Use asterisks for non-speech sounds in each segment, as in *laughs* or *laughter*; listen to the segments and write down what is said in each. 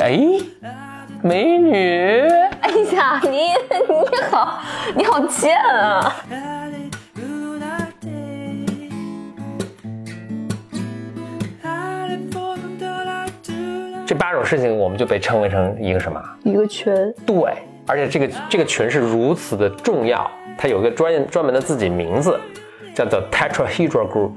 哎，美女。哎呀，你 *laughs* 你好，你好贱啊这八种事情，我们就被称为成一个什么？一个群，对，而且这个这个群是如此的重要，它有一个专专门的自己名字，叫做 Tetrahedral Group。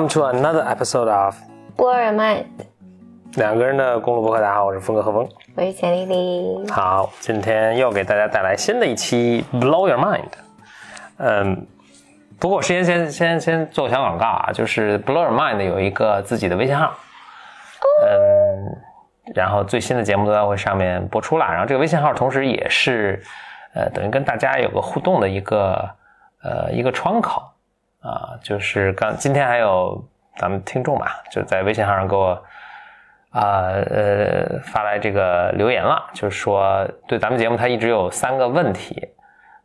，Welcome to another episode of Blur Mind，两个人的公路博客。大家好，我是峰哥何峰。我是钱丽丽。好，今天又给大家带来新的一期 Blow Your Mind。嗯，不过我先先先先做个小广告啊，就是 Blow Your Mind 有一个自己的微信号，嗯，然后最新的节目都在会上面播出了。然后这个微信号同时也是，呃，等于跟大家有个互动的一个呃一个窗口啊，就是刚今天还有咱们听众吧，就在微信号上给我。啊呃发来这个留言了，就是说对咱们节目他一直有三个问题，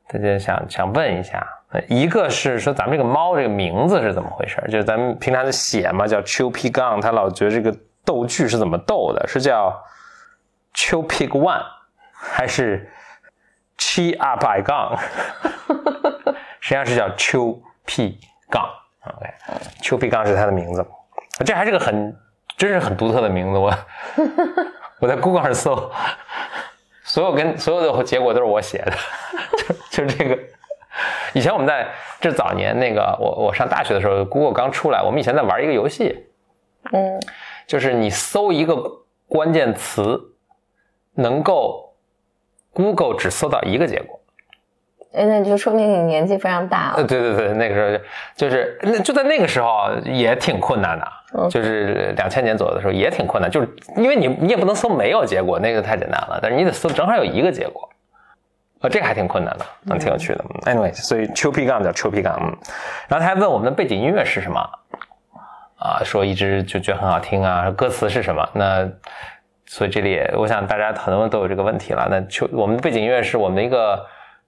他就想想问一下，呃一个是说咱们这个猫这个名字是怎么回事？就是咱们平常的写嘛叫 Chill Pig Gun，他老觉得这个逗句是怎么逗的？是叫 Chill Pig One 还是 Chi Up I 杠？实际上是叫 Chill Pig 杠，OK，Chill Pig 杠是他的名字，这还是个很。真是很独特的名字，我 *laughs* 我在 Google 上搜，所有跟所有的结果都是我写的，就就这个。以前我们在这早年那个我我上大学的时候，Google 刚出来，我们以前在玩一个游戏，嗯，就是你搜一个关键词，能够 Google 只搜到一个结果。哎那就说明你年纪非常大呃，了。对对对，那个时候就就是那就在那个时候也挺困难的，嗯就是两千年左右的时候也挺困难，就是因为你你也不能搜没有结果，那个太简单了，但是你得搜正好有一个结果，呃，这个还挺困难的，嗯，挺有趣的。嗯 Anyway，所以 Q P 杠叫 Q P 杠，嗯，然后他还问我们的背景音乐是什么，啊，说一直就觉得很好听啊，歌词是什么？那所以这里也我想大家很多人都有这个问题了。那秋我们的背景音乐是我们的一个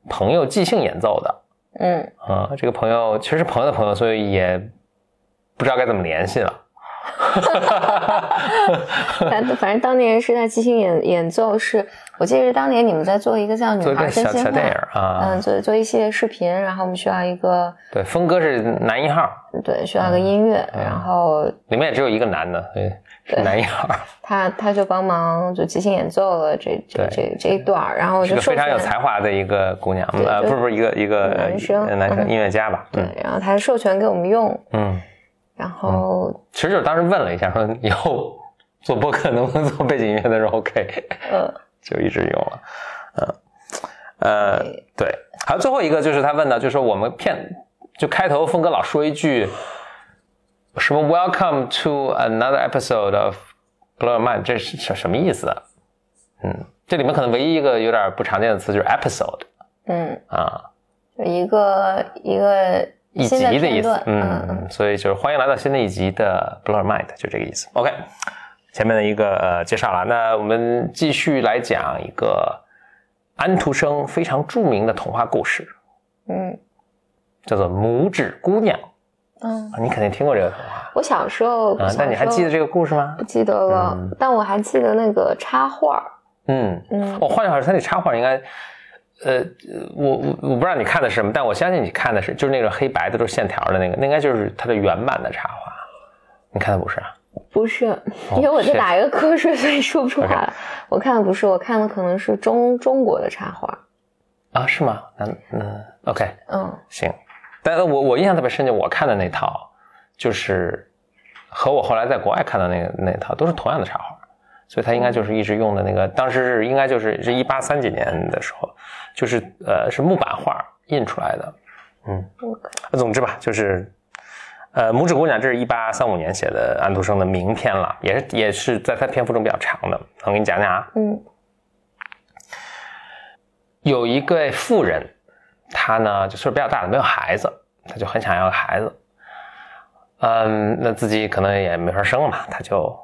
朋友即兴演奏的。嗯，啊、这个朋友其实是朋友的朋友，所以也不知道该怎么联系了。*laughs* 反反正当年是在即兴演演奏是，我记得是当年你们在做一个叫《女孩真心话小小电影》啊，嗯，做做一系列视频，然后我们需要一个对，峰哥是男一号，对需要一个音乐，嗯然后里面也只有一个男的，对男一号，他他就帮忙就即兴演奏了这这这这一段儿，然后我是就非常有才华的一个姑娘，呃，不是不是一个一个男生呃男生嗯。音乐家吧？对嗯，然后他授权给我们用，嗯，然后其实就是当时问了一下，说以后 *laughs* 做播客能不能做背景音乐的时候 OK，*laughs* 嗯就一直用了，嗯，呃，对，还有最后一个就是他问到，就是说我们片就开头峰哥老说一句什么 Welcome to another episode of Blow Your Mind，这是什什么意思啊？嗯，这里面可能唯一一个有点不常见的词就是 episode 嗯，啊，就一个一个一新集的意思，嗯嗯嗯，所以就是欢迎来到新的一集的 Blow Your Mind，就这个意思。OK，前面的一个呃介绍了，那我们继续来讲一个安徒生非常著名的童话故事，嗯。叫做《拇指姑娘》嗯，啊，你肯定听过这个童话我小时候啊，那你还记得这个？故事吗不？记得了，嗯但我还记得那个插画，嗯，嗯哦，换句话说，他那插画应该。呃，我我我不知道你看的是什么，但我相信你看的是就是那种黑白的，都是线条的那个，那应该就是它的原版的插画。你看的不是啊？不是，因为我在打一个瞌睡，所以说不出来 OK 了。我看的不是，我看的可能是中中国的插画。啊，是吗？嗯嗯，OK，嗯行。但是我我印象特别深，就我看的那套，就是和我后来在国外看的那个那套都是同样的插画，所以他应该就是一直用的那个，当时是应该就是是一八三几年的时候，就是呃是木板画印出来的，嗯，总之吧，就是呃拇指姑娘，这是一八三五年写的安徒生的名篇了，也是也是在他篇幅中比较长的，我给你讲讲啊，嗯。有一个妇人，她呢就岁数比较大了，没有孩子，他就很想要个孩子。嗯，那自己可能也没法生了嘛，他就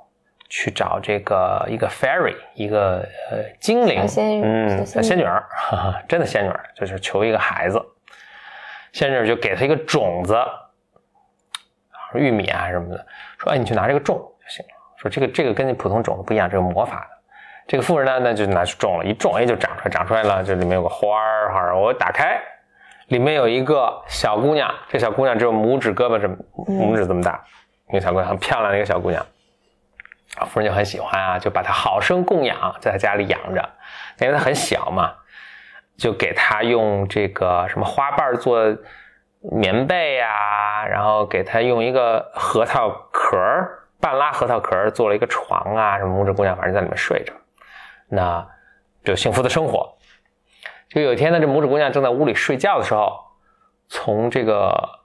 去找这个一个 fairy，一个呃精灵，仙女嗯，小仙女儿，哈哈，真的仙女儿，就是求一个孩子。仙女儿就给他一个种子，玉米啊什么的，说哎，你去拿这个种就行了。说这个这个跟你普通种子不一样，这个魔法的。这个妇人呢，那就拿去种了，一种哎就长出来，长出来了，这里面有个花儿，花儿我打开，里面有一个小姑娘，这小姑娘只有拇指胳膊这么拇指这么大，一个小姑娘很漂亮的一个小姑娘，啊，夫人就很喜欢啊，就把她好生供养，在她家里养着，因为她很小嘛，就给她用这个什么花瓣做棉被啊，然后给她用一个核桃壳儿半拉核桃壳儿做了一个床啊，什么拇指姑娘反正在里面睡着。那就幸福的生活。就有一天呢，这拇指姑娘正在屋里睡觉的时候，从这个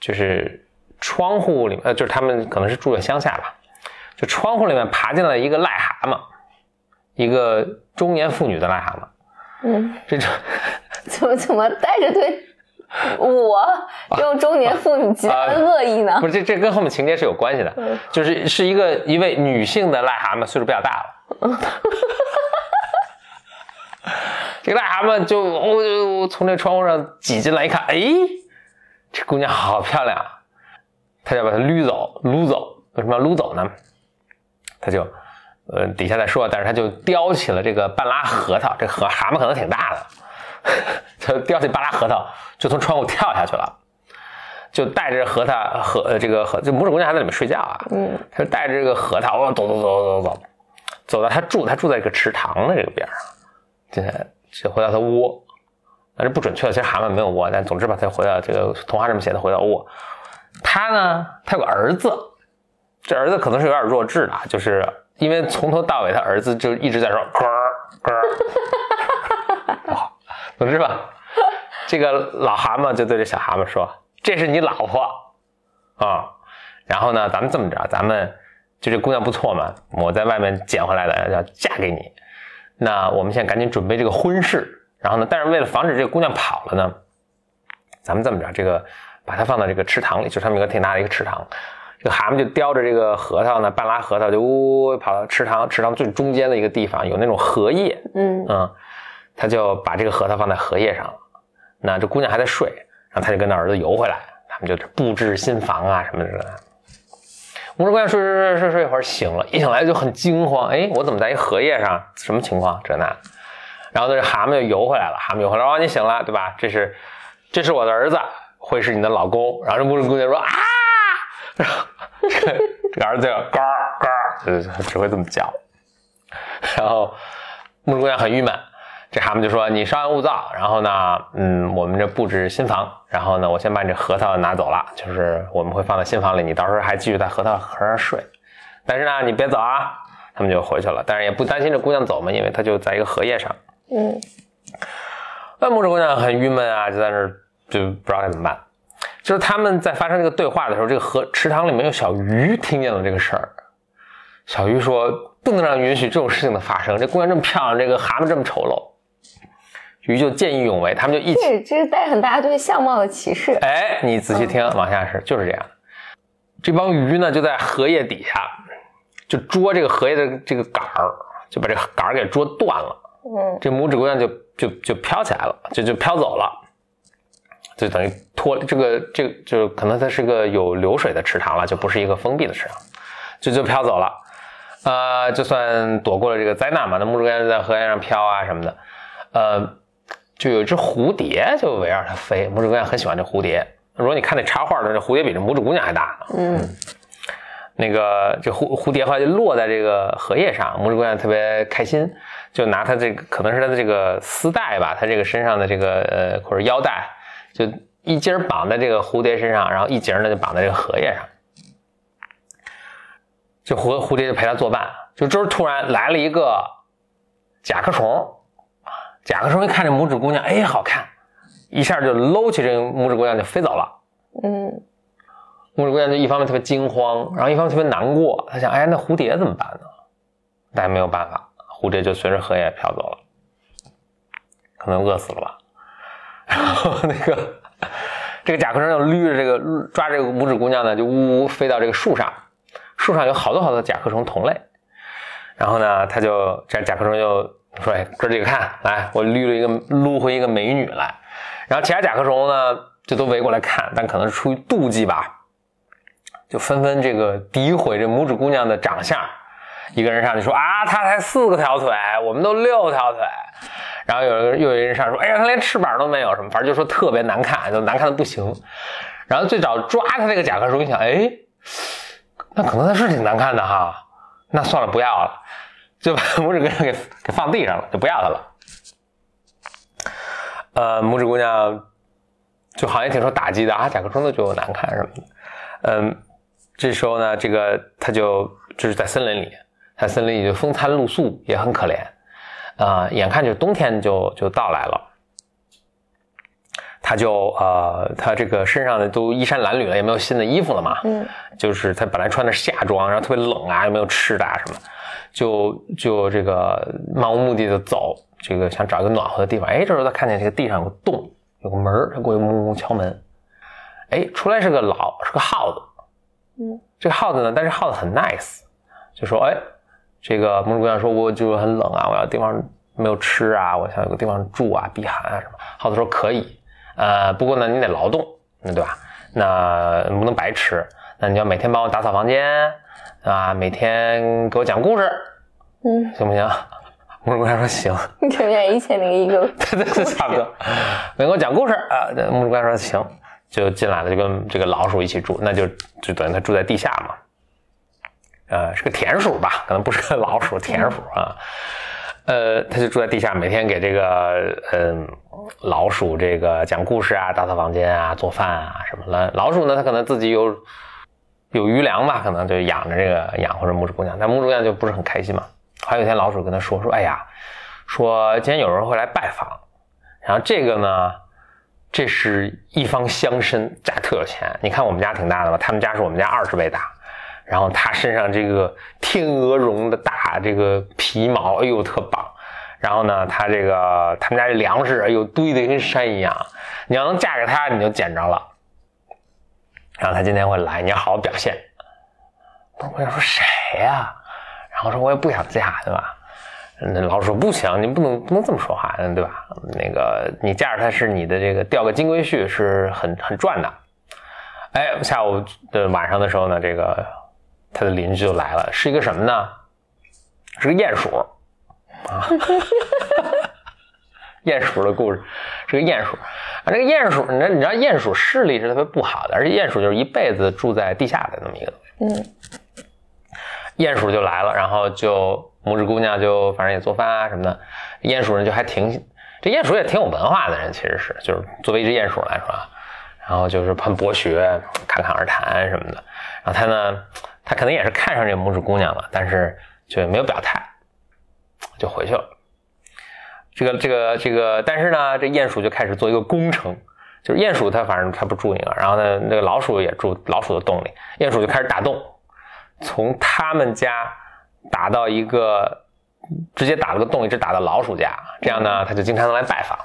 就是窗户里面，呃，就是他们可能是住在乡下吧，就窗户里面爬进来一个癞蛤蟆，一个中年妇女的癞蛤蟆。嗯，*laughs* 这种怎么怎么带着对我这种中年妇女极大的恶意呢不？是这这跟后面情节是有关系的，就是是一个一位女性的癞蛤蟆，岁数比较大了。*laughs* 这个癞蛤蟆就哦就从这窗户上挤进来一看，哎，这姑娘好漂亮，他就把她捋走，撸走。为什么要撸走呢？他就呃底下再说，但是他就叼起了这个半拉核桃，这核蛤蟆可能挺大的，*laughs* 他就叼起半拉核桃，就从窗户跳下去了。就带着核桃和呃这个核，这拇指姑娘还在里面睡觉啊，嗯，他就带着这个核桃，哇走走走走走走，走到她住她住在一个池塘的这个边上，这这回到他窝，但是不准确的，其实蛤蟆没有窝，但总之吧，他回到这个童话这么写的，回到窝。他呢，他有个儿子，这儿子可能是有点弱智的，就是因为从头到尾他儿子就一直在说咯咯，总之吧，这个老蛤蟆就对这小蛤蟆说：“这是你老婆啊。然后呢，咱们这么着，咱们就这姑娘不错嘛，我在外面捡回来的，要嫁给你。那我们现在赶紧准备这个婚事。然后呢，但是为了防止这个姑娘跑了呢，咱们这么着，这个把它放到这个池塘里，就上面有个挺大的一个池塘。这个蛤蟆就叼着这个核桃呢，半拉核桃就呜跑到池塘，池塘最中间的一个地方有那种荷叶，嗯嗯，他就把这个核桃放在荷叶上了。那这姑娘还在睡，然后他就跟他儿子游回来，他们就布置新房啊什么的。拇指姑娘睡睡睡睡睡一会儿醒了，一醒来就很惊慌，哎，我怎么在一荷叶上？什么情况？这那？然后这蛤蟆就游回来了，蛤蟆游回来，哦，你醒了，对吧？这是，这是我的儿子，会是你的老公。然后这拇指姑娘说啊，然后这这个儿子就嘎嘎，就只会这么叫。然后拇指姑娘很郁闷，这蛤蟆就说：“你稍安勿躁，然后呢，嗯，我们这布置新房，然后呢，我先把你这核桃拿走了，就是我们会放在新房里，你到时候还继续在核桃壳上睡。但是呢，你别走啊。”他们就回去了，但是也不担心这姑娘走嘛，因为她就在一个荷叶上。嗯那拇指姑娘很郁闷啊，就在那儿就不知道该怎么办。就是他们在发生这个对话的时候，这个河池塘里面有小鱼听见了这个事儿。小鱼说：“不能让允许这种事情的发生。这姑娘这么漂亮，这个蛤蟆这么丑陋。”鱼就见义勇为，他们就一起。这这是带很大对相貌的歧视。哎，你仔细听，往下是就是这样。这帮鱼呢，就在荷叶底下，就捉这个荷叶的这个杆儿，就把这个杆儿给捉断了。嗯这拇指姑娘就就就飘起来了，就就飘走了，就等于脱这个这个就可能它是个有流水的池塘了，就不是一个封闭的池塘，就就飘走了，呃，就算躲过了这个灾难嘛。那拇指姑娘就在荷叶上飘啊什么的，呃，就有一只蝴蝶就围绕它飞，拇指姑娘很喜欢这蝴蝶。如果你看那插画的，这蝴蝶比这拇指姑娘还大呢。嗯那个这蝴蝴蝶后来就落在这个荷叶上，拇指姑娘特别开心，就拿她这个可能是她的这个丝带吧，她这个身上的这个呃或者腰带，就一节儿绑在这个蝴蝶身上，然后一节儿呢就绑在这个荷叶上，这蝴蝴蝶就陪她作伴，就这儿突然来了一个甲壳虫，甲壳虫一看这拇指姑娘，哎，好看，一下就搂起这个拇指姑娘就飞走了。嗯拇指姑娘就一方面特别惊慌，然后一方面特别难过。她想，哎，那蝴蝶怎么办呢？但没有办法，蝴蝶就随着荷叶飘走了，可能饿死了吧。然后那个这个甲壳虫就捋着这个抓这个拇指姑娘呢，就呜呜飞到这个树上，树上有好多好多甲壳虫同类。然后呢，他就这甲壳虫就说：“哎，哥几个看，来，我捋了一个撸回一个美女来。”然后其他甲壳虫呢，就都围过来看，但可能是出于妒忌吧，就纷纷这个诋毁这拇指姑娘的长相。一个人上去说：“啊，她才四个条腿，我们都六条腿。”然后有人又有人上说：“哎呀，她连翅膀都没有，什么，反正就说特别难看，就难看的不行。”然后最早抓她那个甲壳虫一想：“哎，那可能她是挺难看的哈，那算了，不要了。”就把拇指姑娘给给放地上了，就不要她了。呃，拇指姑娘就好像也挺受打击的啊，甲壳虫都觉得我难看什么的。嗯，这时候呢，这个她就就是在森林里，在森林里就风餐露宿，也很可怜啊、眼看着冬天就就到来了。他就呃，他这个身上的都衣衫褴褛了，也没有新的衣服了嘛。嗯就是他本来穿的是夏装，然后特别冷啊，又没有吃的啊什么，就就这个漫无目的的走，这个想找一个暖和的地方。哎，这时候他看见这个地上有个洞，有个门儿他过去木木敲门。哎，出来是个老是个耗子，嗯，这个耗子呢，但是耗子很 nice，就说哎，这个拇指姑娘说我就很冷啊，我要地方没有吃啊，我想有个地方住啊，避寒啊什么。耗子说可以，呃，不过呢你得劳动，那对吧？那不能白吃，那你要每天帮我打扫房间啊，每天给我讲故事，嗯，行不行？拇指姑娘说行，有点一千零一个。*laughs* 对对对，差不多。没给我讲故事啊，这拇指姑娘说行，就进来了，就跟这个老鼠一起住，那就就等于他住在地下嘛。呃，是个田鼠吧？可能不是个老鼠，田鼠啊。呃，他就住在地下，每天给这个嗯、老鼠这个讲故事啊，打扫房间啊，做饭啊什么的。老鼠呢，它可能自己有有余粮吧，可能就养着这个养活着拇指姑娘，但拇指姑娘就不是很开心嘛。还有一天，老鼠跟他说说，哎呀，说今天有人会来拜访，然后这个呢，这是一方乡绅，家特有钱。你看我们家挺大的吧，他们家是我们家二十倍大。然后他身上这个天鹅绒的大这个皮毛，哎呦特棒。然后呢，他这个他们家这粮食，哎呦堆得跟山一样。你要能嫁给他，你就捡着了。然后他今天会来，你要好好表现。我想说谁呀、然后说我也不想嫁，对吧？那老鼠说不行，你不能不能这么说话，对吧？那个你嫁着他是你的这个钓个金龟婿是很很赚的。哎，下午的晚上的时候呢，这个他的邻居就来了，是一个什么呢？是个鼹鼠啊，*laughs* 鼹鼠的故事是个鼹鼠啊。这个鼹鼠，你知道你知道鼹鼠视力是特别不好的，而且鼹鼠就是一辈子住在地下的那么一个东西。嗯鼹鼠就来了，然后就拇指姑娘就反正也做饭啊什么的，鼹鼠人就还挺，这鼹鼠也挺有文化的人，其实是就是作为一只鼹鼠来说啊，然后就是很博学，侃侃而谈什么的。然后他呢，他可能也是看上这个拇指姑娘了，但是就没有表态，就回去了。这个这个这个，但是呢，这鼹鼠就开始做一个工程，就是鼹鼠它反正它不住那个，然后呢，那个老鼠也住老鼠的洞里，鼹鼠就开始打洞。从他们家打到一个，直接打了个洞，一直打到老鼠家，这样呢，他就经常能来拜访。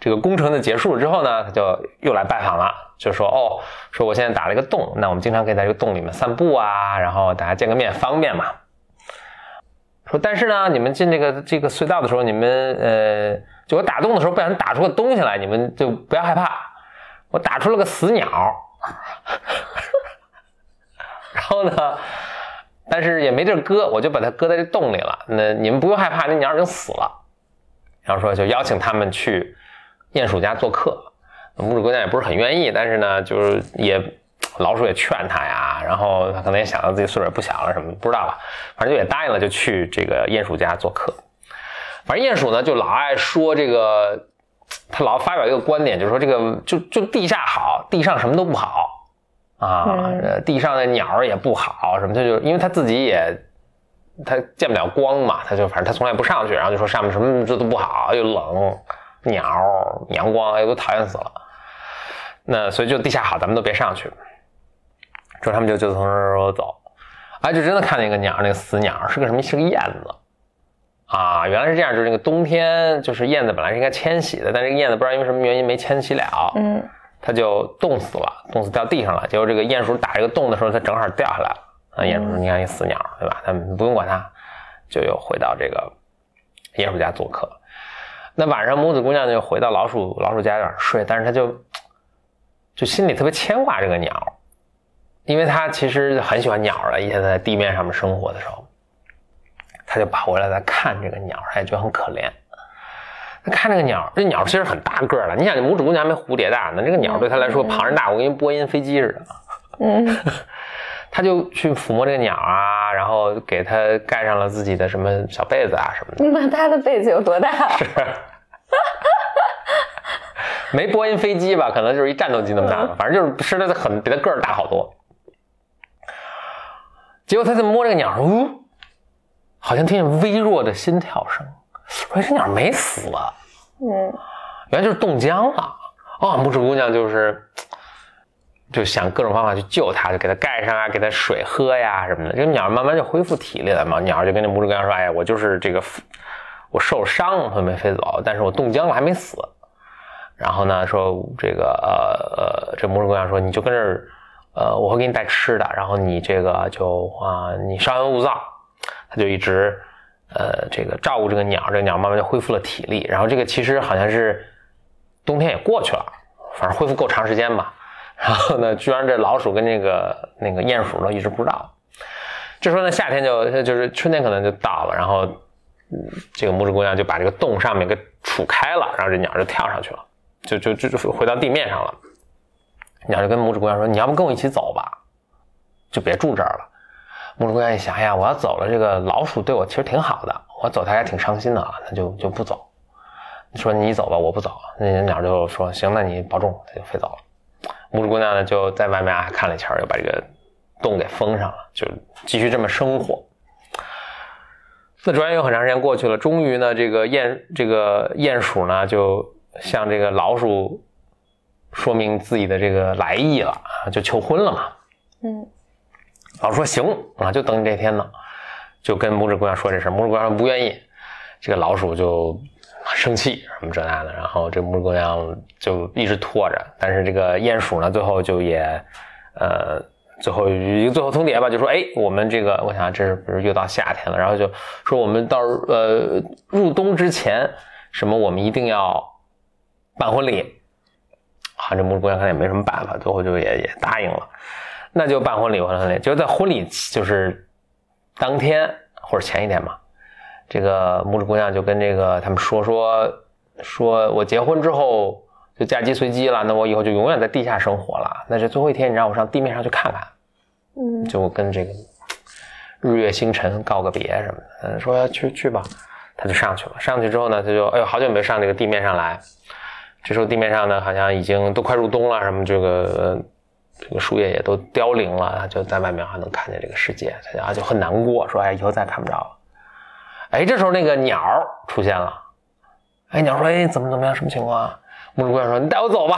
这个工程的结束了之后呢，他就又来拜访了，就说哦，说我现在打了一个洞，那我们经常可以在这个洞里面散步啊，然后大家见个面方便嘛。说但是呢，你们进这个这个隧道的时候，你们呃，就我打洞的时候不小心打出个东西来，你们就不要害怕，我打出了个死鸟。*laughs* 然后呢，但是也没地儿搁，我就把它搁在这洞里了。那你们不用害怕，那鸟已经死了。然后说就邀请他们去鼹鼠家做客。拇指姑娘也不是很愿意，但是呢，就是也老鼠也劝他呀，然后他可能也想到自己岁数也不小了什么，不知道吧，反正就也答应了，就去这个鼹鼠家做客。反正鼹鼠呢就老爱说这个，他老发表一个观点，就是说这个就就地下好，地上什么都不好。啊，地上的鸟儿也不好，什么，他就因为他自己也他见不了光嘛，他就反正他从来不上去，然后就说上面什么这都不好，又冷，鸟阳光哎都讨厌死了。那所以就地下好，咱们都别上去。之后他们就就从这儿走，哎，就真的看见一个鸟，那个死鸟是个什么？是个燕子啊！原来是这样，就是那个冬天，就是燕子本来是应该迁徙的，但这个燕子不知道因为什么原因没迁徙了，嗯它就冻死了，冻死掉地上了。结果这个鼹鼠打这个洞的时候，它正好掉下来了。啊鼹鼠说：“你看，一死鸟，对吧？咱们不用管它，就又回到这个鼹鼠家做客。那晚上，母子姑娘就回到老鼠老鼠家那儿睡，但是她就就心里特别牵挂这个鸟，因为他其实很喜欢鸟了。以前在地面上面生活的时候，他就跑过来在看这个鸟，他也觉得很可怜。他看这个鸟，这鸟其实很大个儿了。你想，这拇指姑娘还没蝴蝶大呢，这个鸟对他来说庞然大物，跟波音飞机似的。嗯 *laughs* 他就去抚摸这个鸟啊，然后给它盖上了自己的什么小被子啊什么的。你把他的被子有多大？是 *laughs* 没波音飞机吧？可能就是一战斗机那么大吧，反正就是吃的很比它个儿大好多。结果他在摸这个鸟，呜，好像听见微弱的心跳声。说这鸟没死啊，嗯原来就是冻僵了。哦，拇指姑娘就是就想各种方法去救它，就给它盖上啊，给它水喝呀什么的。这个鸟慢慢就恢复体力了嘛。鸟就跟这拇指姑娘说：“哎呀，我就是这个我受伤，我没飞走，但是我冻僵了还没死。”然后呢，说这个呃呃，这拇指姑娘说：“你就跟这儿，呃，我会给你带吃的，然后你这个就啊，你稍安勿躁。”他就一直呃这个照顾这个鸟，这个鸟慢慢就恢复了体力。然后这个其实好像是冬天也过去了，反正恢复够长时间吧。然后呢，居然这老鼠跟那个那个鼹鼠都一直不知道。这时候呢，夏天就就是春天可能就到了，然后这个拇指姑娘就把这个洞上面给杵开了，然后这鸟就跳上去了，就就就回到地面上了。鸟就跟拇指姑娘说：“你要不跟我一起走吧，就别住这儿了。”拇指姑娘一想，哎呀，我要走了，这个老鼠对我其实挺好的，我走它还挺伤心的啊，那就就不走。说你走吧，我不走。那鸟就说：“行，那你保重。”它就飞走了。拇指姑娘呢就在外面啊看了一圈，又把这个洞给封上了，就继续这么生活。那转眼有很长时间过去了，终于呢，这个鼹这个鼹鼠呢就向这个老鼠说明自己的这个来意了啊，就求婚了嘛。嗯老鼠说行啊，就等你这天呢，就跟拇指姑娘说这事。拇指姑娘不愿意，这个老鼠就生气什么这那的，然后这拇指姑娘就一直拖着，但是这个鼹鼠呢，最后就也，呃，最后一个最后通牒吧，就说哎，我们这个，我想这是不是又到夏天了，然后就说我们到呃入冬之前，什么我们一定要办婚礼。好，这拇指姑娘看也没什么办法，最后就也也答应了。那就办婚礼，办婚礼，就在婚礼就是当天或者前一天嘛，这个拇指姑娘就跟这个他们说说说我结婚之后就嫁鸡随鸡了，那我以后就永远在地下生活了。那这最后一天，你让我上地面上去看看，嗯就跟这个日月星辰告个别什么的。嗯，说去去吧，他就上去了。上去之后呢，他就哎呦，好久没上这个地面上来。这时候地面上呢，好像已经都快入冬了，什么这个。呃这个树叶也都凋零了，他就在外面还能看见这个世界，他啊就很难过，说哎以后再看不着了。哎，这时候那个鸟出现了，哎鸟说哎怎么怎么样什么情况啊？拇指姑娘说你带我走吧。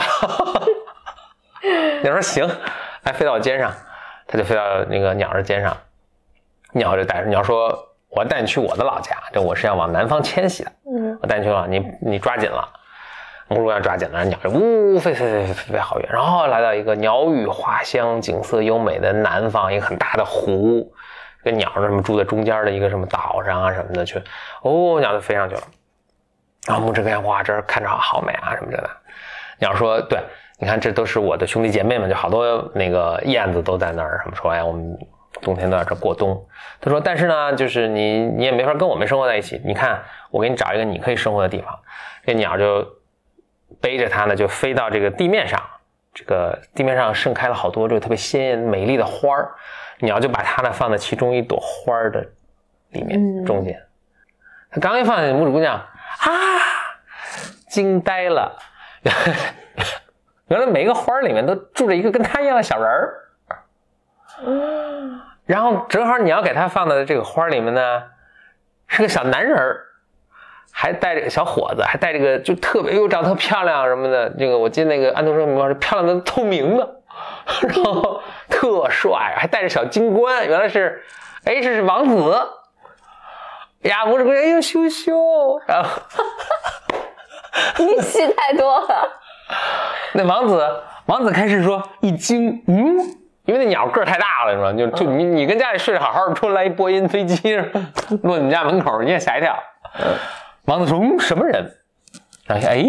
*laughs* 鸟说行，来飞到我肩上，他就飞到那个鸟的肩上，鸟就带着鸟说我要带你去我的老家，这我是要往南方迁徙的，嗯我带你去了，你你抓紧了。拇指姑娘抓紧了，鸟就呜飞飞飞飞飞好远，然后来到一个鸟语花香、景色优美的南方，一个很大的湖，这个鸟什么住在中间的一个什么岛上啊什么的去，哦，鸟就飞上去了。然后拇指姑娘哇，这儿看着好美啊什么的。鸟说：“对，你看这都是我的兄弟姐妹们，就好多那个燕子都在那儿。什么说哎，我们冬天都在这过冬。”他说：“但是呢，就是你你也没法跟我们生活在一起。你看，我给你找一个你可以生活的地方。”这鸟就。背着它呢，就飞到这个地面上。这个地面上盛开了好多这个特别鲜艳美丽的花儿，鸟就把它呢放在其中一朵花儿的里面嗯中间。它刚一放进拇指姑娘啊，惊呆了，*laughs* 原来每一个花儿里面都住着一个跟它一样的小人儿。嗯然后正好你要给他放在这个花里面呢，是个小男人儿，还带着个小伙子，还带着个就特别又长得特漂亮什么的。这个我记得那个安徒生名画是漂亮的透明的，然后特帅，还带着小金冠，原来是，哎，这是王子。呀，拇指姑娘，哎呦羞羞，然后 *laughs* 你戏太多了。那王子，王子开始说一惊，嗯，因为那鸟个儿太大了，是吧？就就你你跟家里睡得好好的，突然来一波音飞机 *laughs* 落你们家门口，你也吓一跳。王子说，嗯，什么人？然后哎，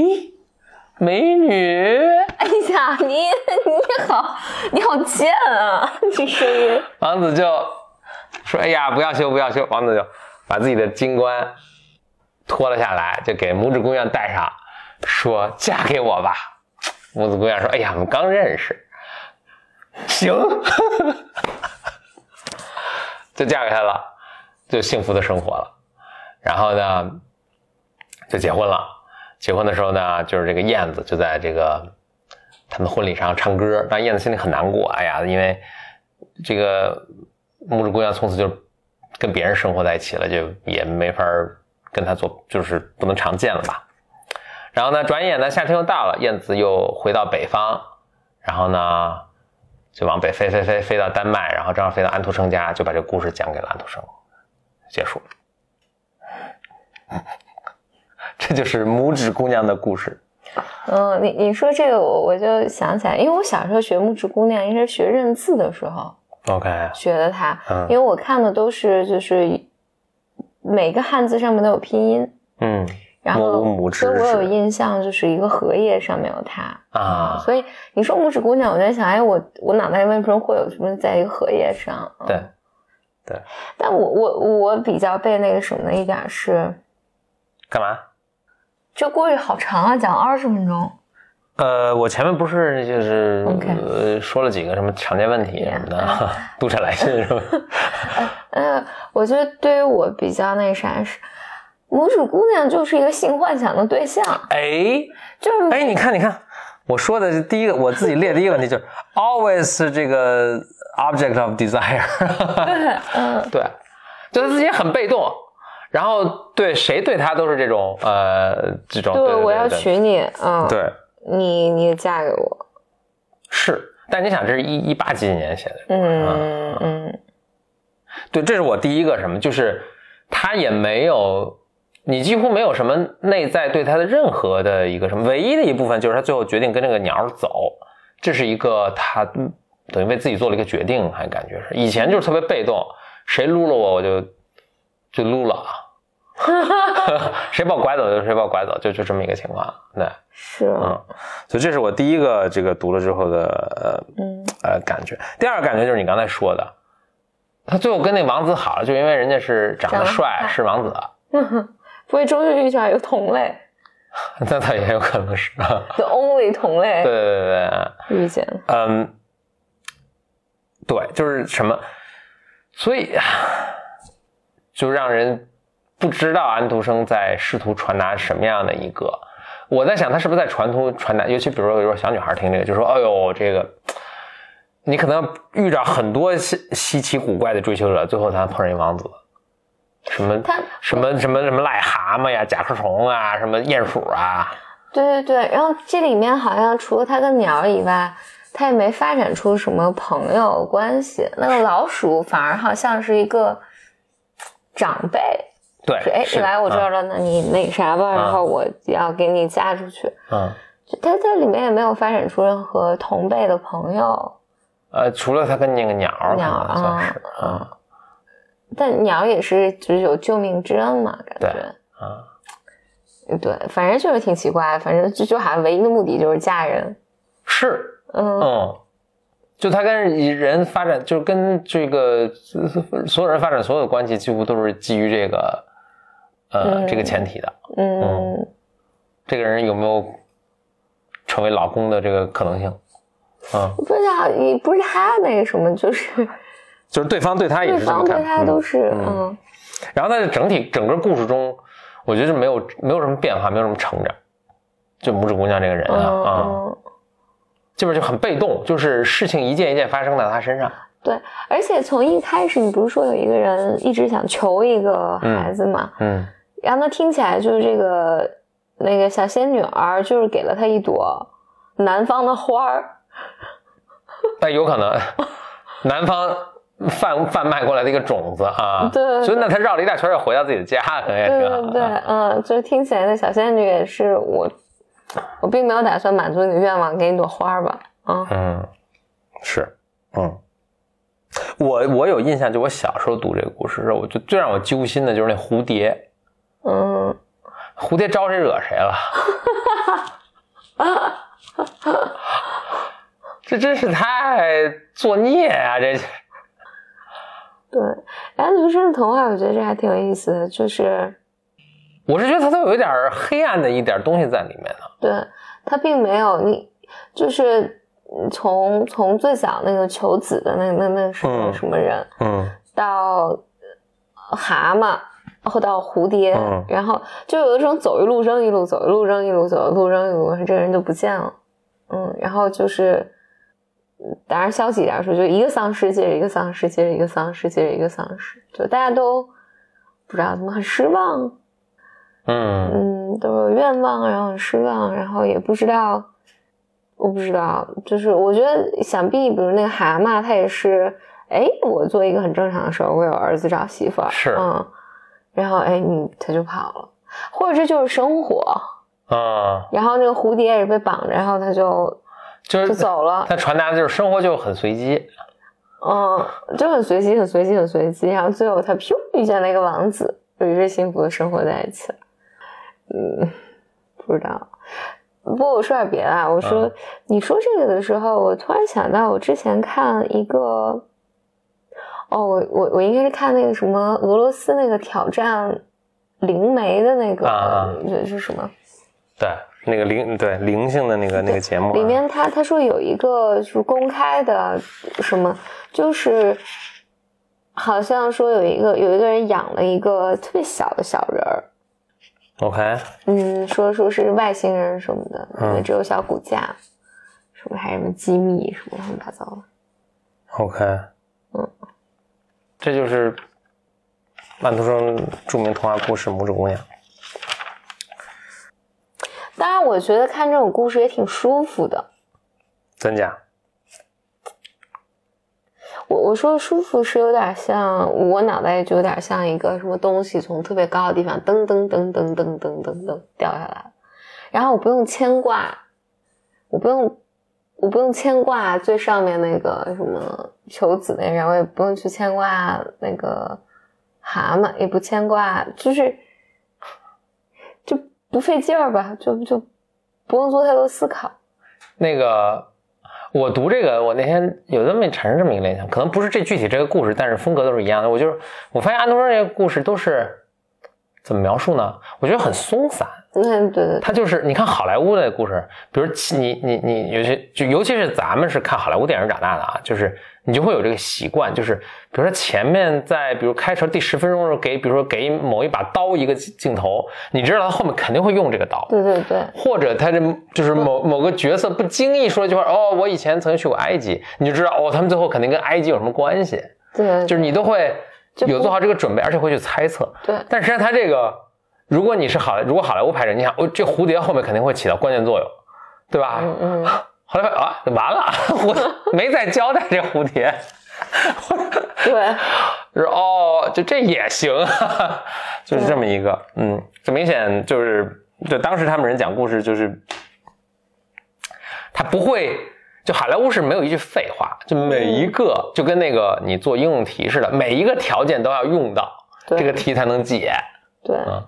美女。哎呀，你你好，你好贱啊！这声音。王子就说，哎呀，不要羞，不要羞。王子就把自己的金冠脱了下来，就给拇指姑娘戴上，说嫁给我吧。拇指姑娘说，哎呀，我们刚认识。行，*laughs* 就嫁给他了，就幸福的生活了。然后呢，就结婚了。结婚的时候呢，就是这个燕子就在这个他们婚礼上唱歌，但燕子心里很难过。哎呀，因为这个拇指姑娘从此就跟别人生活在一起了，就也没法跟他做，就是不能常见了吧。然后呢，转眼呢，夏天又到了，燕子又回到北方，然后呢，就往北飞飞飞飞到丹麦，然后正好飞到安徒生家，就把这个故事讲给了安徒生，结束了。这就是拇指姑娘的故事。嗯，你你说这个，我我就想起来，因为我小时候学拇指姑娘，应该是学认字的时候 OK，学的它，嗯因为我看的都是就是每个汉字上面都有拼音，嗯，然后所以我有印象，就是一个荷叶上面有它。啊，所以你说拇指姑娘，我在想，哎，我我脑袋里为什么会有什么在一个荷叶上？对对，但我我我比较被那个什么的一点是，干嘛？这故事好长啊，讲二十分钟。呃，我前面不是就是 OK 呃说了几个什么常见问题什么的，*laughs* 读者来信是吧？*laughs* 呃，我觉得对于我比较那啥是，拇指姑娘就是一个性幻想的对象，哎就是哎，你看你看，我说的第一个我自己列第一个问题就是 always 是这个 object of desire，嗯 *laughs* 对，就他自己很被动，然后对谁对他都是这种呃这种对对对我要娶你，嗯，对。你你嫁给我，是，但你想这是一一八几几年写的，嗯嗯对，这是我第一个什么，就是他也没有，你几乎没有什么内在对他的任何的一个什么，唯一的一部分就是他最后决定跟这个鸟儿走，这是一个他嗯等于为自己做了一个决定，还感觉是。以前就是特别被动，谁撸了我我就就撸了，*laughs* 谁把我拐走就谁把我拐走，就就这么一个情况，对，是，嗯，所以这是我第一个这个读了之后的呃嗯呃感觉。第二个感觉就是你刚才说的，他最后跟那王子好了，就因为人家是长得帅，是王子，不会终于遇上一个同类 *laughs* 那倒也有可能是，，the only 同类对对对对，遇见了，嗯，对，就是什么，所以就让人不知道安徒生在试图传达什么样的一个。我在想，他是不是在传图传达？尤其比如说，有时候小女孩听这个，就说：“哎呦，这个你可能遇着很多稀稀奇古怪的追求者，最后才碰上一王子。什么他什么什么什么癞蛤蟆呀、甲壳虫啊、什么鼹鼠啊，对对对，然后这里面好像除了他跟鸟以外，他也没发展出什么朋友关系。那个老鼠反而好像是一个长辈，对，哎，你来我这儿嗯了，那你那个啥吧，然后我要给你嫁出去。嗯，他在里面也没有发展出任何同辈的朋友，呃，除了他跟那个鸟儿，鸟啊嗯，但鸟也是就是有救命之恩嘛，感觉。啊，对，反正就是挺奇怪，反正就就好像唯一的目的就是嫁人。是，嗯。嗯，就他跟人发展，就是跟这个所有人发展所有的关系，几乎都是基于这个，呃，嗯这个前提的。嗯这个人有没有成为老公的这个可能性？嗯，不知道，你不是他那个什么，就是就是对方对他也是这么看，方对他都嗯是嗯嗯然后在整体整个故事中，我觉得是没有没有什么变化，没有什么成长。就拇指姑娘这个人啊，啊、嗯基本就很被动，就是事情一件一件发生在他身上。对，而且从一开始，你不是说有一个人一直想求一个孩子吗？嗯然后那听起来就是这个那个小仙女儿，就是给了他一朵南方的花儿。*laughs* 但有可能南方贩贩卖过来的一个种子啊，对对对所以呢，他绕了一大圈儿要回到自己的家，可能也对挺好对对，嗯，就是听起来那小仙女也是我，我并没有打算满足你的愿望，给你朵花吧。嗯嗯，是，嗯，我我有印象，就我小时候读这个故事时候，我就最让我揪心的就是那蝴蝶，嗯，蝴蝶招谁惹谁了？*laughs* 这真是太作孽啊！这对。安徒生的童话，我觉得这还挺有意思的，就是我是觉得它都有一点黑暗的一点东西在里面的。对他并没有你，就是嗯从从最早那个求子的那那那什么嗯什么人，嗯到蛤蟆，然后到蝴蝶，嗯然后就有一种走一路扔一路，走一路扔一路，走一路扔一路，这个人就不见了。嗯，然后就是，嗯当然消极一点说，就一个丧尸接着一个丧尸，接着一个丧尸，接着一个丧尸，就大家都不知道怎么很失望，嗯嗯，都有愿望，然后很失望，然后也不知道，我不知道，就是我觉得想必，比如那个蛤蟆，它也是，哎，我做一个很正常的事儿，我有儿子找媳妇儿，是嗯，然后哎，你他就跑了，或者这就是生活，啊，然后那个蝴蝶也是被绑着，然后他就就就是走了，他传达的就是生活就很随机。嗯，就很随机，很随机，很随机，然后最后他噗遇见了一个王子，就一直幸福的生活在一起了。嗯，不知道。不过我说点别的啊，我说、嗯你说这个的时候，我突然想到我之前看一个，哦，我我我应该是看那个什么俄罗斯那个挑战灵媒的那个，是什么？对，那个灵对灵性的那个那个节目啊里面他他说有一个就是公开的什么，就是好像说有一个有一个人养了一个特别小的小人儿，OK，嗯，说说是外星人什么的，嗯只有小骨架，什么还有什么机密什么乱七八糟的。OK，嗯，这就是曼徒生著名童话故事《拇指姑娘》。当然，我觉得看这种故事也挺舒服的。真假？我我说舒服是有点像，我脑袋就有点像一个什么东西从特别高的地方噔噔噔噔噔噔噔噔掉下来，然后我不用牵挂，我不用我不用牵挂最上面那个什么求子那人，我也不用去牵挂那个蛤蟆，也不牵挂，就是就不费劲儿吧，就就不用做太多思考。那个，我读这个，我那天有这么产生这么一个联想，可能不是这具体这个故事，但是风格都是一样的。我就是我发现安徒生这个故事都是怎么描述呢？我觉得很松散。嗯，对对对，它就是你看好莱坞的故事，比如你你你有些就尤其是咱们是看好莱坞电影长大的啊，就是你就会有这个习惯，就是比如说前面在比如开车第十分钟的时候给比如说给某一把刀一个镜头，你知道他后面肯定会用这个刀，对对对，或者他这就是某某个角色不经意说一句话，哦，我以前曾经去过埃及，你就知道哦，他们最后肯定跟埃及有什么关系，对，就是你都会有做好这个准备，而且会去猜测。对但实际上他这个，如果你是好，如果好莱坞拍摄，你想，哦，这蝴蝶后面肯定会起到关键作用，对吧？嗯嗯。后来啊，完了，*laughs* 我没再交代这蝴蝶，*laughs* 对，*laughs* 就是哦，就这也行，就是这么一个，嗯，这明显就是，就当时他们人讲故事，就是他不会，就好莱坞是没有一句废话，就每一个就跟那个你做应用题似的，每一个条件都要用到，对。这个题才能解。对，嗯。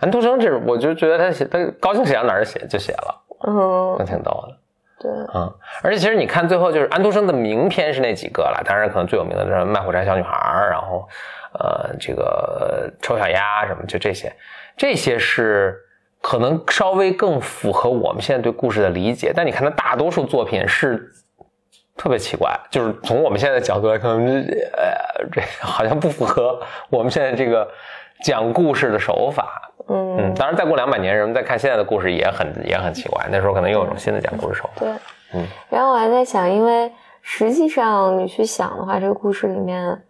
安徒生这，我就觉得他写，他高兴写到哪儿写就写了，嗯。那，挺逗的。对，嗯，而且其实你看最后就是安徒生的名篇是那几个了，当然可能最有名的是《卖火柴小女孩》，然后呃这个丑小鸭什么，就这些，这些是可能稍微更符合我们现在对故事的理解。但你看他大多数作品是特别奇怪，就是从我们现在的角度来看，呃，这好像不符合我们现在这个讲故事的手法。嗯，嗯，当然再过两百年，人们再看现在的故事也很也很奇怪，那时候可能又有一种新的讲故事手法。对，嗯，然后我还在想，因为实际上你去想的话，这个故事里面，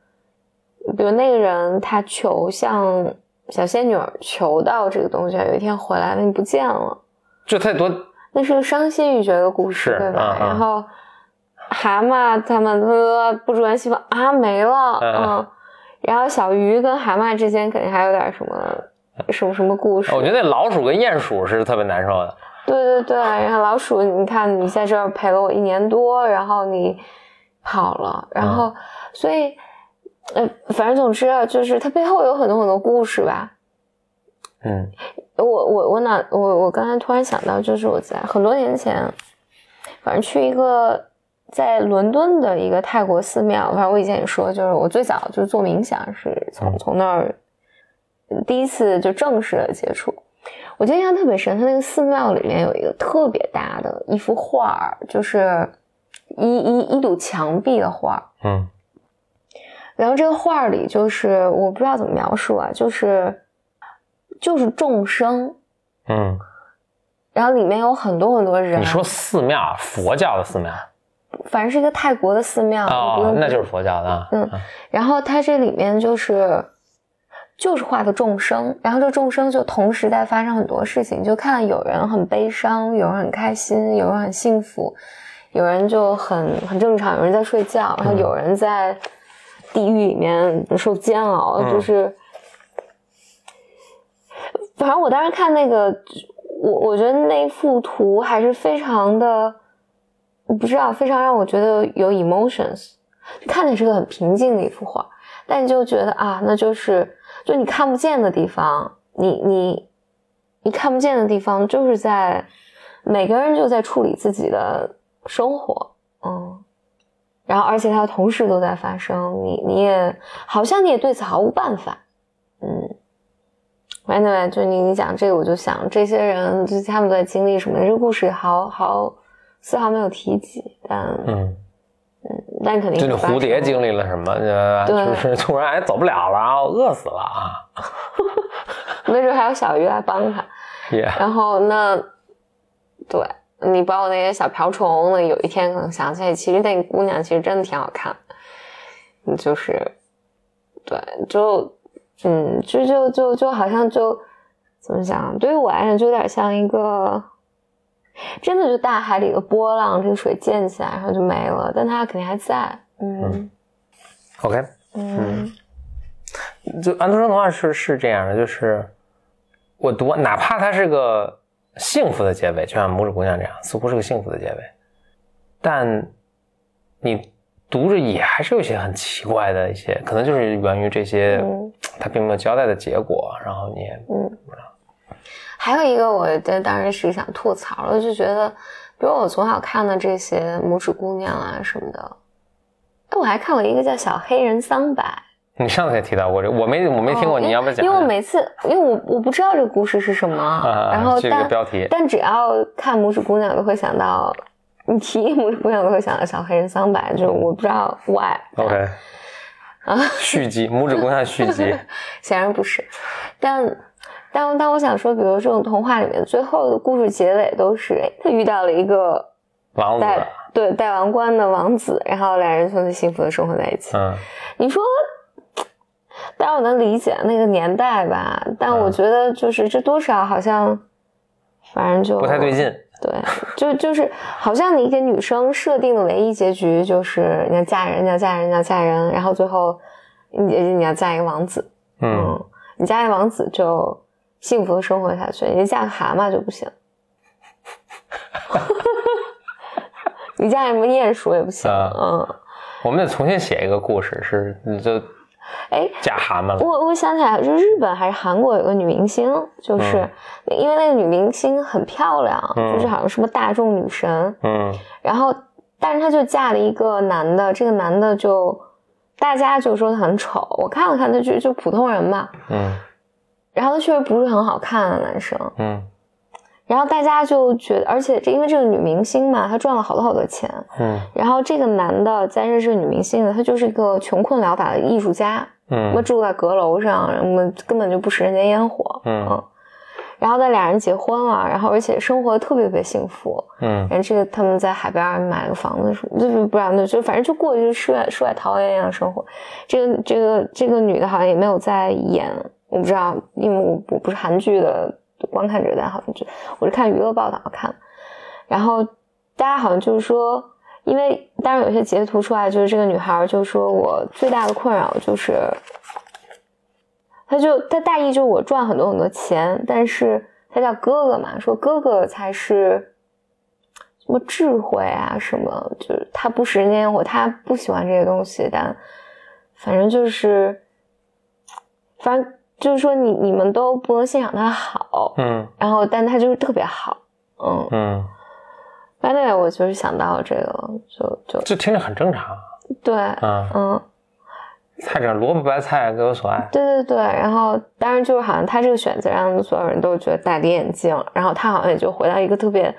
比如那个人他求向小仙女求到这个东西，有一天回来了，你不见了，这太多那是个伤心欲绝的故事，对吧？然后蛤蟆他们呃不住完希望啊没了，嗯嗯，然后小鱼跟蛤蟆之间肯定还有点什么 *laughs* 什么什么故事，我觉得那老鼠跟鼹鼠是特别难受的。对对对，然后老鼠，你看你在这儿陪了我一年多，然后你跑了，然后、所以呃，反正总之啊，就是它背后有很多很多故事吧。嗯我我我哪我我刚才突然想到，就是我在很多年前，反正去一个在伦敦的一个泰国寺庙，反正我以前也说，就是我最早就是做冥想是从嗯从那儿第一次就正式的接触。我记得印象特别深，他那个寺庙里面有一个特别大的一幅画儿，就是一一一堵墙壁的画儿，嗯。然后这个画儿里就是我不知道怎么描述啊，就是就是众生，嗯，然后里面有很多很多人。你说寺庙，佛教的寺庙？反正是一个泰国的寺庙，哦那就是佛教的啊。嗯。然后它这里面就是就是画的众生，然后这众生就同时在发生很多事情，就看有人很悲伤，有人很开心，有人很幸福，有人就很很正常，有人在睡觉，然后有人在地狱里面受煎熬，嗯就是。*laughs* 反正我当时看那个，我我觉得那幅图还是非常的，我不知道，非常让我觉得有 emotions，看着是个很平静的一幅画，但你就觉得啊，那就是就你看不见的地方，你你你看不见的地方，就是在每个人就在处理自己的生活，嗯，然后而且它同时都在发生，你你也好像你也对此毫无办法，嗯。Anyway，就你你讲这个，我就想这些人，就他们在经历什么？这个故事好好丝毫没有提及，但嗯，但肯定这个是蝴蝶经历了什么？就是 *laughs* 突然哎走不了了啊，我饿死了啊。没准还有小鱼来帮他。*laughs* 也然后那，对你包括那些小瓢虫，那有一天可能想起来，其实那个姑娘其实真的挺好看，嗯，就是，对，就，嗯，就就就就好像就怎么讲？对于我来讲，就有点像一个。真的就大海里的波浪，这个水溅起来，然后就没了，但它肯定还在。嗯 OK，嗯就安徒生童话是是这样的，就是我读，哪怕它是个幸福的结尾，就像《拇指姑娘》这样，似乎是个幸福的结尾，但你读着也还是有些很奇怪的一些，可能就是源于这些嗯他并没有交代的结果，然后你也嗯。还有一个，我这当然是想吐槽了，就觉得，比如我从小看的这些拇指姑娘啊什么的，哎，我还看过一个叫《小黑人桑白》，你上次也提到过这个，我没我没听过，哦你要不要讲？因为我每次，因为我我不知道这个故事是什么，啊然后这个但标题。但只要看拇指姑娘，都会想到，你提拇指姑娘，都会想到小黑人桑白，就是我不知道 why。OK 啊，续集，拇指姑娘续集，*laughs* 显然不是，但但但我想说，比如这种童话里面最后的故事结尾都是，哎，他遇到了一个王子，戴对戴王冠的王子，然后两人从此幸福的生活在一起。嗯你说，当然我能理解那个年代吧，但我嗯觉得就是这多少好像，反正就不太对。劲，对，就就是好像你给女生设定的唯一结局就是你要嫁人，你要嫁人，你要嫁人，然后最后你你要嫁一个王子，嗯，你嫁一个王子就幸福的生活下去，*laughs* 你嫁个蛤蟆就不行。*laughs* 你嫁什么鼹鼠也不行，啊。嗯，我们得重新写一个故事，是你就哎，嫁蛤蟆了，我我想起来，就日本还是韩国有个女明星，就是、因为那个女明星很漂亮，嗯。就是好像什么大众女神，嗯。然后但是她就嫁了一个男的，这个男的就大家就说他很丑，我看了看他就就普通人嘛，嗯然后他确实不是很好看的男生，嗯然后大家就觉得，而且这因为这个女明星嘛，她赚了好多好多钱，嗯然后这个男的在认识女明星的，他就是一个穷困潦倒的艺术家，嗯住在阁楼上，什么根本就不食人间烟火，嗯然后那俩人结婚了，然后而且生活得特别特别幸福。嗯然后这个他们在海边买了个房子，什么就是不然的，就反正就过就是世外世外桃源一样的生活。这个这个这个女的好像也没有在演，我不知道，因为我我不是韩剧的观看者，但好像就我是看娱乐报道看。然后大家好像就是说，因为当然有些截图出来，就是这个女孩就说我最大的困扰就是，她就她大意就是我赚很多很多钱，但是她叫哥哥嘛，说哥哥才是什么智慧啊什么，就是他不食人间烟火，他不喜欢这些东西，但反正就是，反正就是说你你们都不能欣赏他好，嗯然后但他就是特别好，嗯，嗯，反正我就是想到这个了，就就这听着很正常。对，嗯，嗯，菜这萝卜白菜各有所爱。对对对，然后当然就是好像他这个选择让所有人都觉得戴着眼镜，然后他好像也就回到一个特别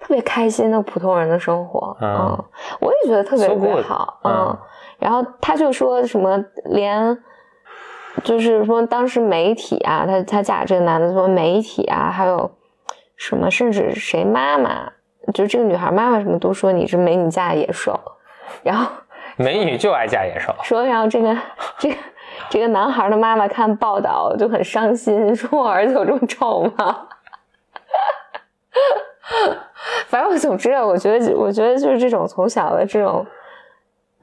特别开心的普通人的生活，嗯嗯，我也觉得特别 So 特别 good，好，嗯嗯，然后他就说什么连。就是说，当时媒体啊，他他嫁这个男的，说媒体啊，还有什么，甚至谁妈妈，就这个女孩妈妈什么都说你是美女嫁野兽，然后 *laughs* 美女就爱嫁野兽。说然后这个这个这个男孩的妈妈看报道就很伤心，说我儿子有这么丑吗？*laughs* 反正我总之，我觉得我觉得就是这种从小的这种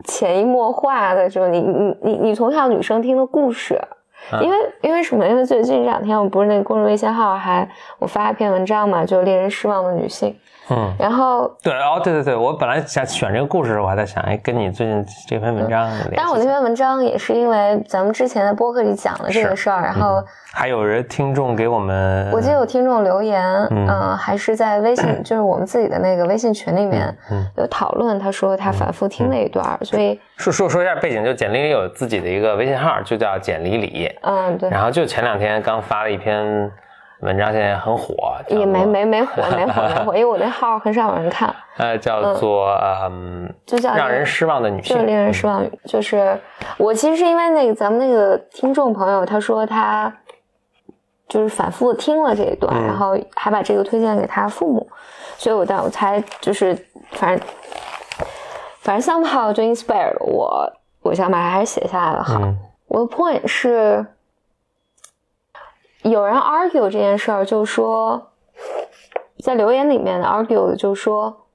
潜移默化的这种，你你你你从小女生听的故事。嗯因为因为什么？因为最近这两天我不是那个公众微信号还我发一篇文章嘛，就令人失望的女性。嗯，然后对哦，对对对，我本来想选这个故事，我还在想，哎，跟你最近这篇文章但是我那篇文章也是因为咱们之前的播客里讲了这个事儿，然后还有人听众给我们，我记得有听众留言，嗯。嗯、还是在微信，*clears throat* 就是我们自己的那个微信群里面嗯有讨论，他说他反复听了一段儿，所以说说说一下背景，就简历里有自己的一个微信号，就叫简历里，嗯，对，然后就前两天刚发了一篇文章，现在很火，也没没没火没火没火，因为我那号很少有人看，*laughs* 呃叫做嗯，就叫让人失望的女性就是，令人失望。就是我其实是因为那个咱们那个听众朋友，他说他就是反复听了这一段，嗯然后还把这个推荐给他父母，所以我当我才就是反正反正 somehow 就 inspired 我，我想把它还是写下来了好。嗯我的 point 是，有人 argue 这件事儿，就说在留言里面 argue 的就说，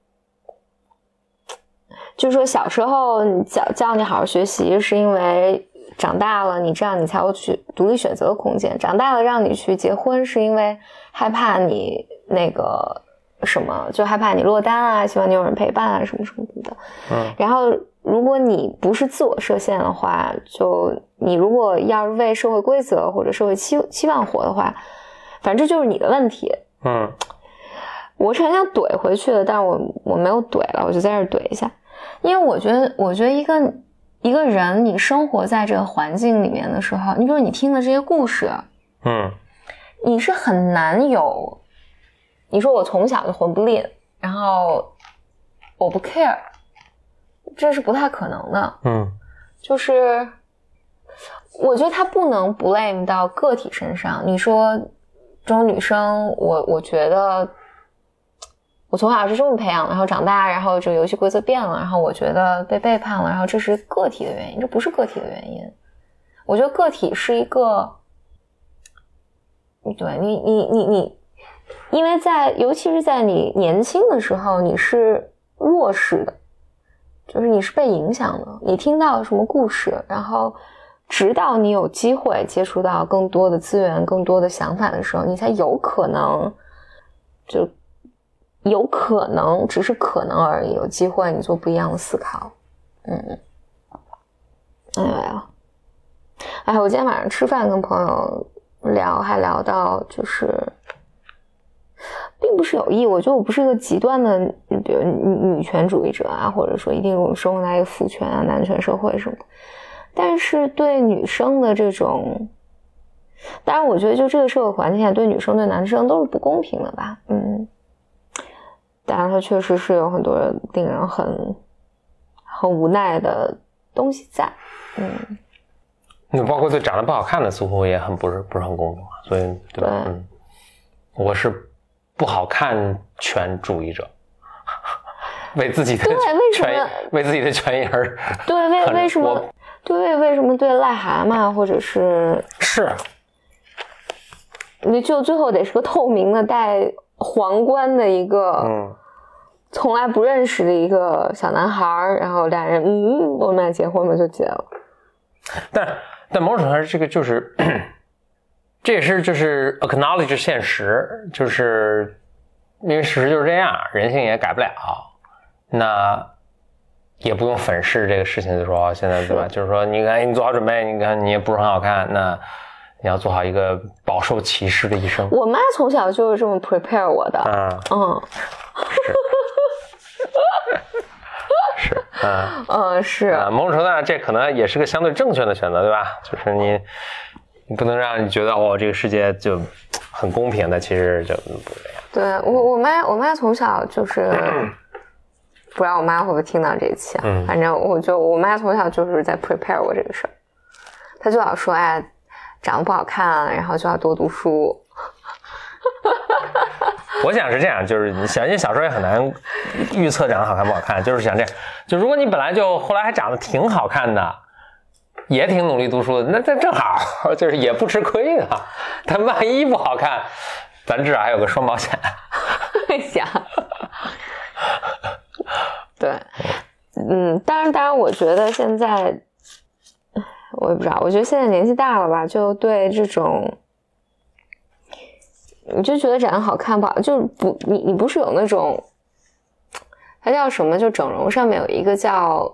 就说小时候你教教你好好学习，是因为长大了你这样你才有去独立选择的空间；长大了让你去结婚，是因为害怕你那个什么，就害怕你落单啊，希望你有人陪伴啊，什么什么的。嗯然后，如果你不是自我设限的话，就你如果要是为社会规则或者社会期期望活的话，反正这就是你的问题。嗯我是很想怼回去的，但是我我没有怼了，我就在这儿怼一下，因为我觉得，我觉得一个一个人，你生活在这个环境里面的时候，你比如你听的这些故事，嗯你是很难有，你说我从小就混不吝，然后我不 care，这是不太可能的。嗯就是我觉得他不能 blame 到个体身上。你说这种女生，我我觉得我从小是这么培养的，然后长大，然后这个游戏规则变了，然后我觉得被背叛了，然后这是个体的原因，这不是个体的原因。我觉得个体是一个，对你你你你，因为在尤其是在你年轻的时候，你是弱势的。就是你是被影响的，你听到什么故事，然后直到你有机会接触到更多的资源、更多的想法的时候，你才有可能，就有可能，只是可能而已，有机会你做不一样的思考。嗯，哎呀，哎，我今天晚上吃饭跟朋友聊，还聊到就是。并不是有意，我觉得我不是一个极端的，比如女女权主义者啊，或者说一定我生活在一个父权啊、男权社会什么。但是对女生的这种，当然我觉得就这个社会环境下，对女生对男生都是不公平的吧。嗯，当然它确实是有很多令人很很无奈的东西在。嗯，那包括对长得不好看的，似乎也很不是不是很公平嘛，所以对吧？对嗯，我是不好看权主义者，*laughs* 为自己的对为什么为自己的权益而对，为为什么我？对，为为什么对癞蛤蟆或者是是你就最后得是个透明的戴皇冠的一个，嗯从来不认识的一个小男孩儿，然后俩人嗯，我们俩结婚吧就结了。但但某种程度上，这个就是，这也是就是 acknowledge 现实，就是因为事实就是这样，人性也改不了，那也不用粉饰这个事情，就说现在对吧？就是说，你看你做好准备，你看你也不是很好看，那你要做好一个饱受歧视的一生。我妈从小就是这么 prepare 我的，啊，嗯是，是，*laughs* *laughs* 嗯。嗯是，啊，某种程度上，这可能也是个相对正确的选择，对吧？就是你，你不能让你觉得哦，这个世界就很公平的，其实就不是这样。对我我妈我妈从小就是，*clears throat* 不知道我妈会不会听到这一期啊？嗯反正我就我妈从小就是在 prepare 我这个事儿，她就老说哎，长得不好看，然后就要多读书。*laughs* 我想是这样，就是你小，因为小时候也很难预测长得好看不好看，就是想这样。就如果你本来就后来还长得挺好看的，也挺努力读书的，那这正好 *laughs* 就是也不吃亏的。*laughs* 但万一不好看，咱至少还有个双保险。会想，对，嗯，当然，当然，我觉得现在，我也不知道，我觉得现在年纪大了吧，就对这种，你就觉得长得好看不好，就是不，你你不是有那种，它叫什么？就整容上面有一个叫，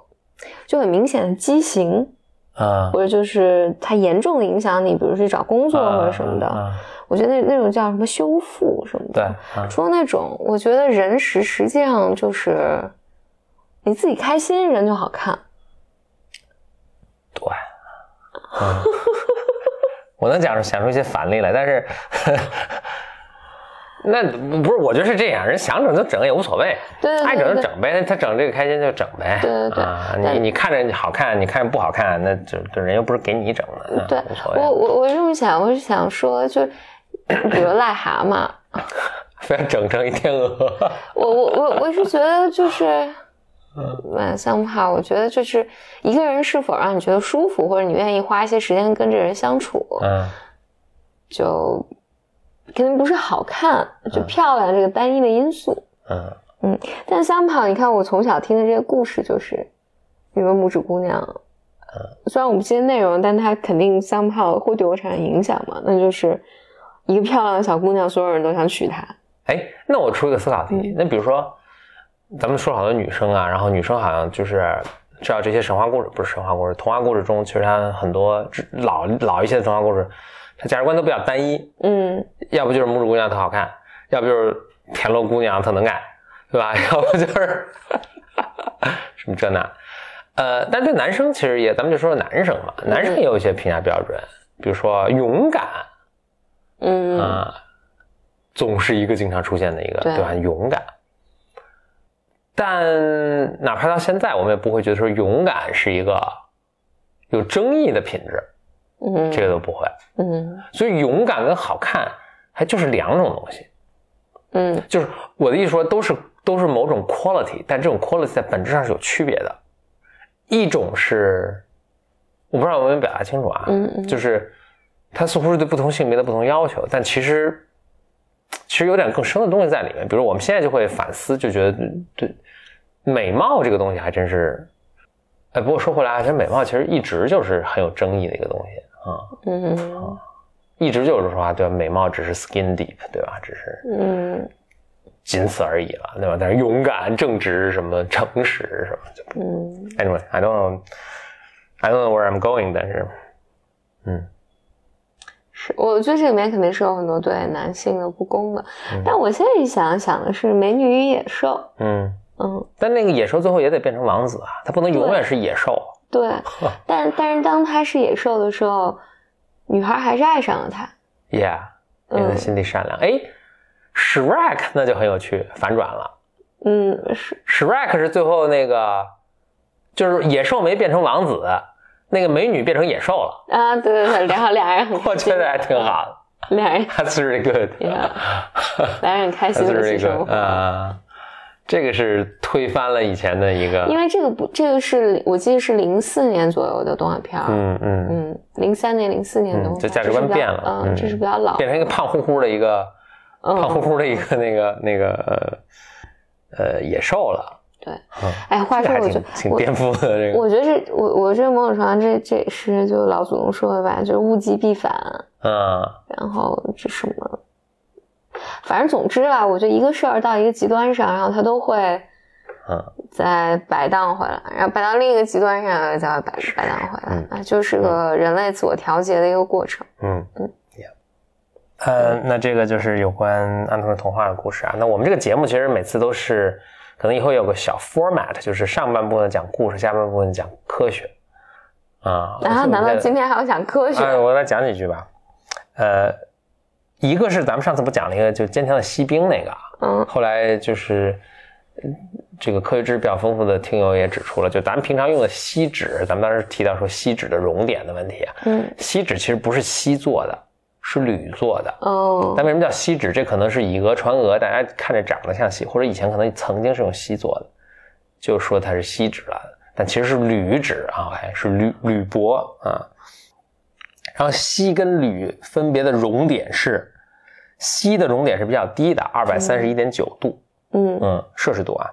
就很明显的畸形，啊，或者就是它严重的影响你，比如去找工作或者什么的。我觉得那那种叫什么修复什么的。对，嗯说那种，我觉得人实实际上就是你自己开心，人就好看。对，嗯，*laughs* 我能讲出想出一些反例来，但是 *laughs* 那不是，我觉得是这样，人想整就整也无所谓，对爱整就整呗，他整这个开心就整呗，对对对啊，你你看着好看，你看着不好看，那就就人又不是给你整的，那对。无所我谓，我我这么想，我是想说，就比如 *laughs* 癞蛤蟆，非要整成一天鹅，我我我我是觉得就是，嗯，像哈，我觉得就是一个人是否让你觉得舒服，或者你愿意花一些时间跟这人相处，嗯就肯定不是好看，就漂亮这个单一的因素。嗯嗯但 somehow，你看我从小听的这些故事，就是比如拇指姑娘，虽然我不记得内容，但它肯定 somehow 会对我产生影响嘛。那就是一个漂亮的小姑娘，所有人都想娶她。哎，那我出一个思考题，嗯那比如说，咱们说好多女生啊，然后女生好像就是知道这些神话故事，不是神话故事，童话故事中，其实它很多老老一些的童话故事，它价值观都比较单一，嗯，要不就是拇指姑娘特好看，要不就是田螺姑娘特能干，对吧？*laughs* 要不就是什么这那，呃，但对男生其实也，咱们就说男生嘛，男生也有一些评价标准，比如说勇敢嗯，啊、总是一个经常出现的一个，对对吧？勇敢。但哪怕到现在，我们也不会觉得说勇敢是一个有争议的品质，嗯，这个都不会。嗯所以勇敢跟好看还就是两种东西。嗯就是我的意思说，都是都是某种 quality，但这种 quality 在本质上是有区别的。一种是，我不知道我有没有表达清楚啊，嗯嗯就是它似乎是对不同性别的不同要求，但其实其实有点更深的东西在里面。比如我们现在就会反思，就觉得对美貌这个东西还真是，哎，不过说回来，其实美貌其实一直就是很有争议的一个东西啊。嗯一直就是说啊，对吧？美貌只是 skin deep，对吧？只是嗯仅此而已了，对吧？但是勇敢、正直、什么诚实什么就嗯 anyway，I don't know，I don't know where I'm going，但是，嗯是，我觉得这里面肯定是有很多对男性的不公的。嗯但我现在一想，想的是《美女与野兽》。嗯，嗯，但那个野兽最后也得变成王子啊，他不能永远是野兽。对。但但是当他是野兽的时候，女孩还是爱上了他。Yeah，因为他嗯心地善良。哎，Shrek 那就很有趣，反转了。嗯，是 Shrek 是最后那个，就是野兽没变成王子，那个美女变成野兽了。啊，对对对，然后俩人很 *laughs* 我觉得还挺好的俩人 That's really good. Yeah. 俩人很开心的一起 really 生 good. 活。啊，这个是推翻了以前的一个，因为这个不，这个是我记得是零四年左右的动画片儿，嗯嗯。嗯，零三年、零四年的画片儿，就价值观变了，嗯，这是比较老，变成一个胖乎乎的一个嗯。胖乎乎的一个那个那个呃呃野兽了，对嗯。哎，话说我觉挺挺颠覆的这个，我觉得这我我这某种程度上这这也是就老祖宗说的吧，就是物极必反，嗯。然后这什么，反正总之吧，我觉得一个事儿到一个极端上，然后它都会嗯再摆荡回来，然后摆到另一个极端上，又再摆摆荡回来，啊，就是个人类自我调节的一个过程。嗯嗯呃，那这个就是有关安徒生童话的故事啊。那我们这个节目其实每次都是，可能以后有个小 format，就是上半部分讲故事，下半部分讲科学啊。然后，难道今天？天还要讲科学？哎，我来讲几句吧。呃，一个是咱们上次不讲了一个就坚强的锡兵那个啊，嗯后来就是嗯这个科学知识比较丰富的听友也指出了，就咱们平常用的锡纸，咱们当时提到说锡纸的熔点的问题啊，嗯锡纸其实不是锡做的，是铝做的。哦但为什么叫锡纸？这可能是以讹传讹，大家看着长得像锡，或者以前可能曾经是用锡做的，就说它是锡纸了，但其实是铝纸啊，还是铝铝箔啊。然后锡跟铝分别的熔点是，锡的熔点是比较低的，二百三十一点九度，嗯嗯，摄氏度啊。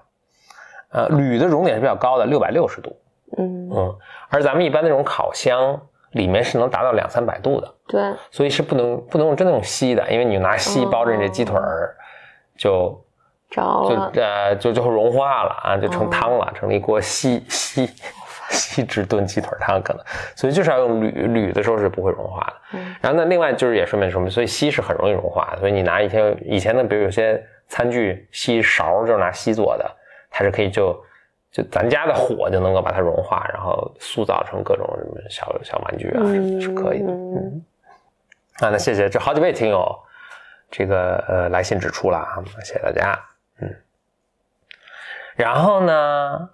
呃，铝的熔点是比较高的，六百六十度，嗯，嗯，而咱们一般那种烤箱里面是能达到两三百度的。对，所以是不能不能用真的用锡的，因为你拿锡包着你这鸡腿儿，就就着了。呃就就会融化了啊，就成哦汤了，成了一锅锡锡锡纸炖鸡腿汤可能，所以就是要用铝铝的时候是不会融化的。嗯然后呢，另外就是也顺便说明，所以锡是很容易融化的，所以你拿以前以前的，比如有些餐具锡勺就是拿锡做的，它是可以就。就咱家的火就能够把它融化，然后塑造成各种什么小小玩具啊，嗯是可以的。嗯啊，那谢谢这好几位听友，这个呃来信指出了啊，谢谢大家，嗯。然后呢，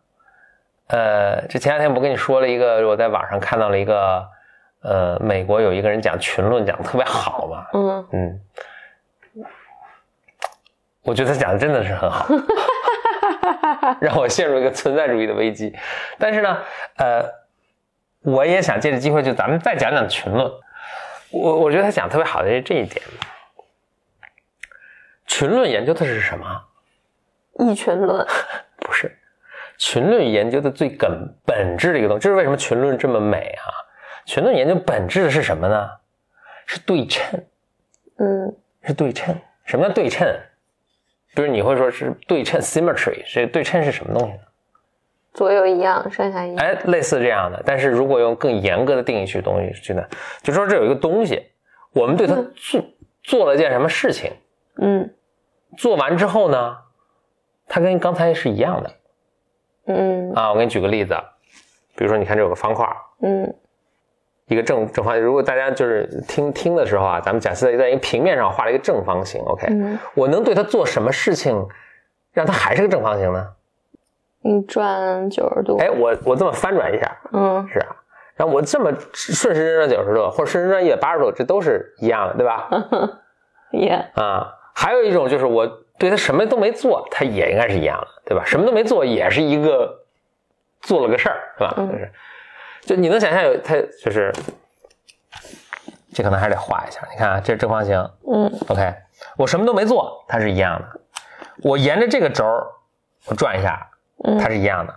呃，这前两天不跟你说了一个，我在网上看到了一个，呃，美国有一个人讲群论讲的特别好嘛，*laughs* 嗯嗯，我觉得他讲的真的是很好，*laughs* 让我陷入一个存在主义的危机。但是呢，呃，我也想借着机会，就咱们再讲讲群论。我我觉得他讲得特别好的是这一点，群论研究的是什么？一群论。*laughs* 不是，群论研究的最根本质的一个东西，这是为什么群论这么美啊？群论研究本质的是什么呢？是对称。嗯是对称。什么叫对称？就是你会说是对称 （symmetry），这对称是什么东西呢？左右一样，上下一样。哎，类似这样的。但是如果用更严格的定义去东西去呢，就说这有一个东西，我们对它做做了件什么事情，嗯做完之后呢，它跟刚才是一样的嗯啊。我给你举个例子，比如说你看这有个方块，嗯一个正正方，如果大家就是听听的时候啊，咱们假设在一个平面上画了一个正方形，OK，、嗯，我能对它做什么事情，让它还是个正方形呢？你转九十度。哎，我我这么翻转一下，嗯是啊，然后我这么顺时针转九十度，或者顺时针转一百八十度，这都是一样的，对吧？*laughs* 也啊，还有一种就是我对他什么都没做，他也应该是一样的，对吧？什么都没做也是一个做了个事儿，是吧？嗯就是，就你能想象有他就是，这可能还是得画一下。你看啊，这是正方形嗯，OK，我什么都没做，它是一样的。我沿着这个轴我转一下，嗯它是一样的。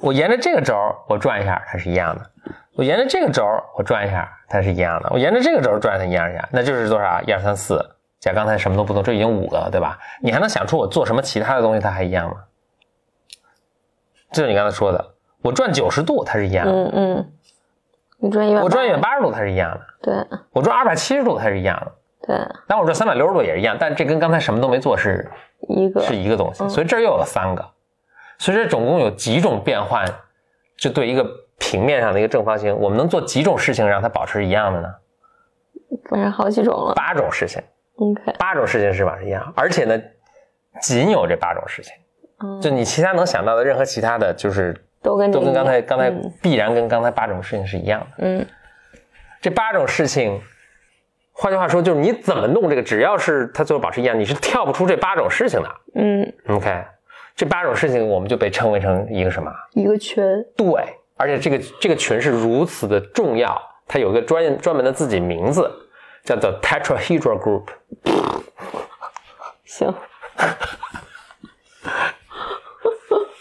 我沿着这个轴我转一下，它是一样的。我沿着这个轴我转一下，它是一样的。我沿着这个轴儿转它一样一下，那就是多少？一二三四，加刚才什么都不做，这已经五个了，对吧？你还能想出我做什么其他的东西它还一样吗？就是你刚才说的，我转九十度它是一样的，嗯嗯，你转一百，我转一百八十度它是一样的，对我转二百七十度它是一样的，对，但我转三百六十度也是一样，但这跟刚才什么都没做是一个是一个东西，所以这又有了三个，所以这总共有几种变换，就对一个平面上的一个正方形，我们能做几种事情让它保持一样的呢？反正好几种了。八种事情，OK，八种事情是保持一样，而且呢，仅有这八种事情，嗯，就你其他能想到的任何其他的，就是都跟都跟刚才刚才嗯必然跟刚才八种事情是一样的。嗯。这八种事情换句话说，就是你怎么弄这个，只要是它最后保持一样，你是跳不出这八种事情的。嗯，OK，这八种事情我们就被称为成一个什么？一个群，对，而且这个这个群是如此的重要，它有一个专专门的自己名字，叫做 tetrahedral group。行。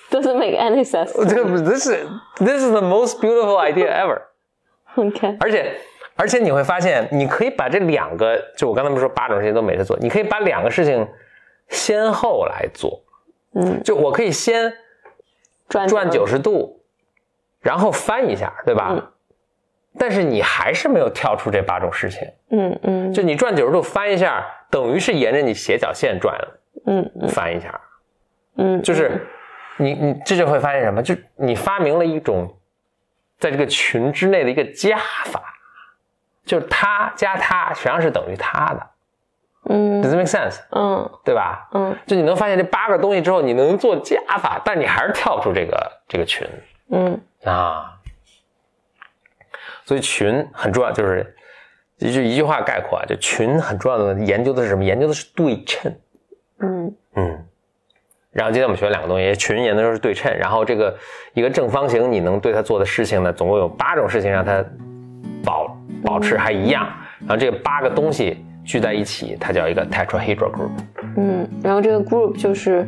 Doesn't make any sense. 这不，this is this is the most beautiful idea ever。OK，而且而且你会发现，你可以把这两个，就我刚才不是说八种事情都没得做，你可以把两个事情先后来做。嗯，就我可以先转转九十度，然后翻一下，对吧？嗯但是你还是没有跳出这八种事情。嗯嗯。就你转九十度翻一下，等于是沿着你斜角线转嗯嗯。翻一下，嗯，就是你你这就会发现什么？就你发明了一种在这个群之内的一个加法，就是他加他实际上是等于他的。嗯，Does it make sense？嗯。对吧？嗯。就你能发现这八个东西之后，你能做加法，但你还是跳不出这个这个群。嗯。啊。所以群很重要，就是一句一句话概括啊，就群很重要的研究的是什么？研究的是对称。嗯嗯，然后今天我们学了两个东西，群研究的是对称，然后这个一个正方形，你能对它做的事情呢，总共有八种事情让它保保持还一样，然后这个八个东西聚在一起，它叫一个 tetrahedral group。嗯，然后这个 group 就是，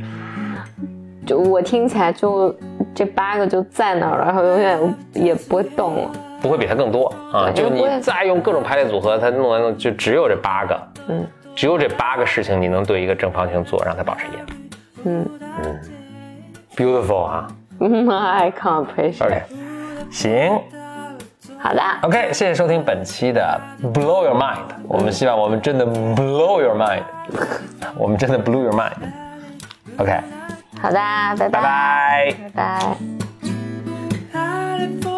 就我听起来就这八个就在那儿了，然后永远也不会动了。不会比它更多啊！就你再用各种排列组合，它弄完弄就只有这八个，嗯只有这八个事情你能对一个正方形做，让它保持一样。嗯嗯 Beautiful 啊，*laughs* my can't appreciate。！OK，行好的，，OK，谢谢收听本期的 Blow Your Mind。我们希望我们真的 Blow Your Mind，我们真的 Blow Your Mind。OK，好的，拜拜拜。拜拜。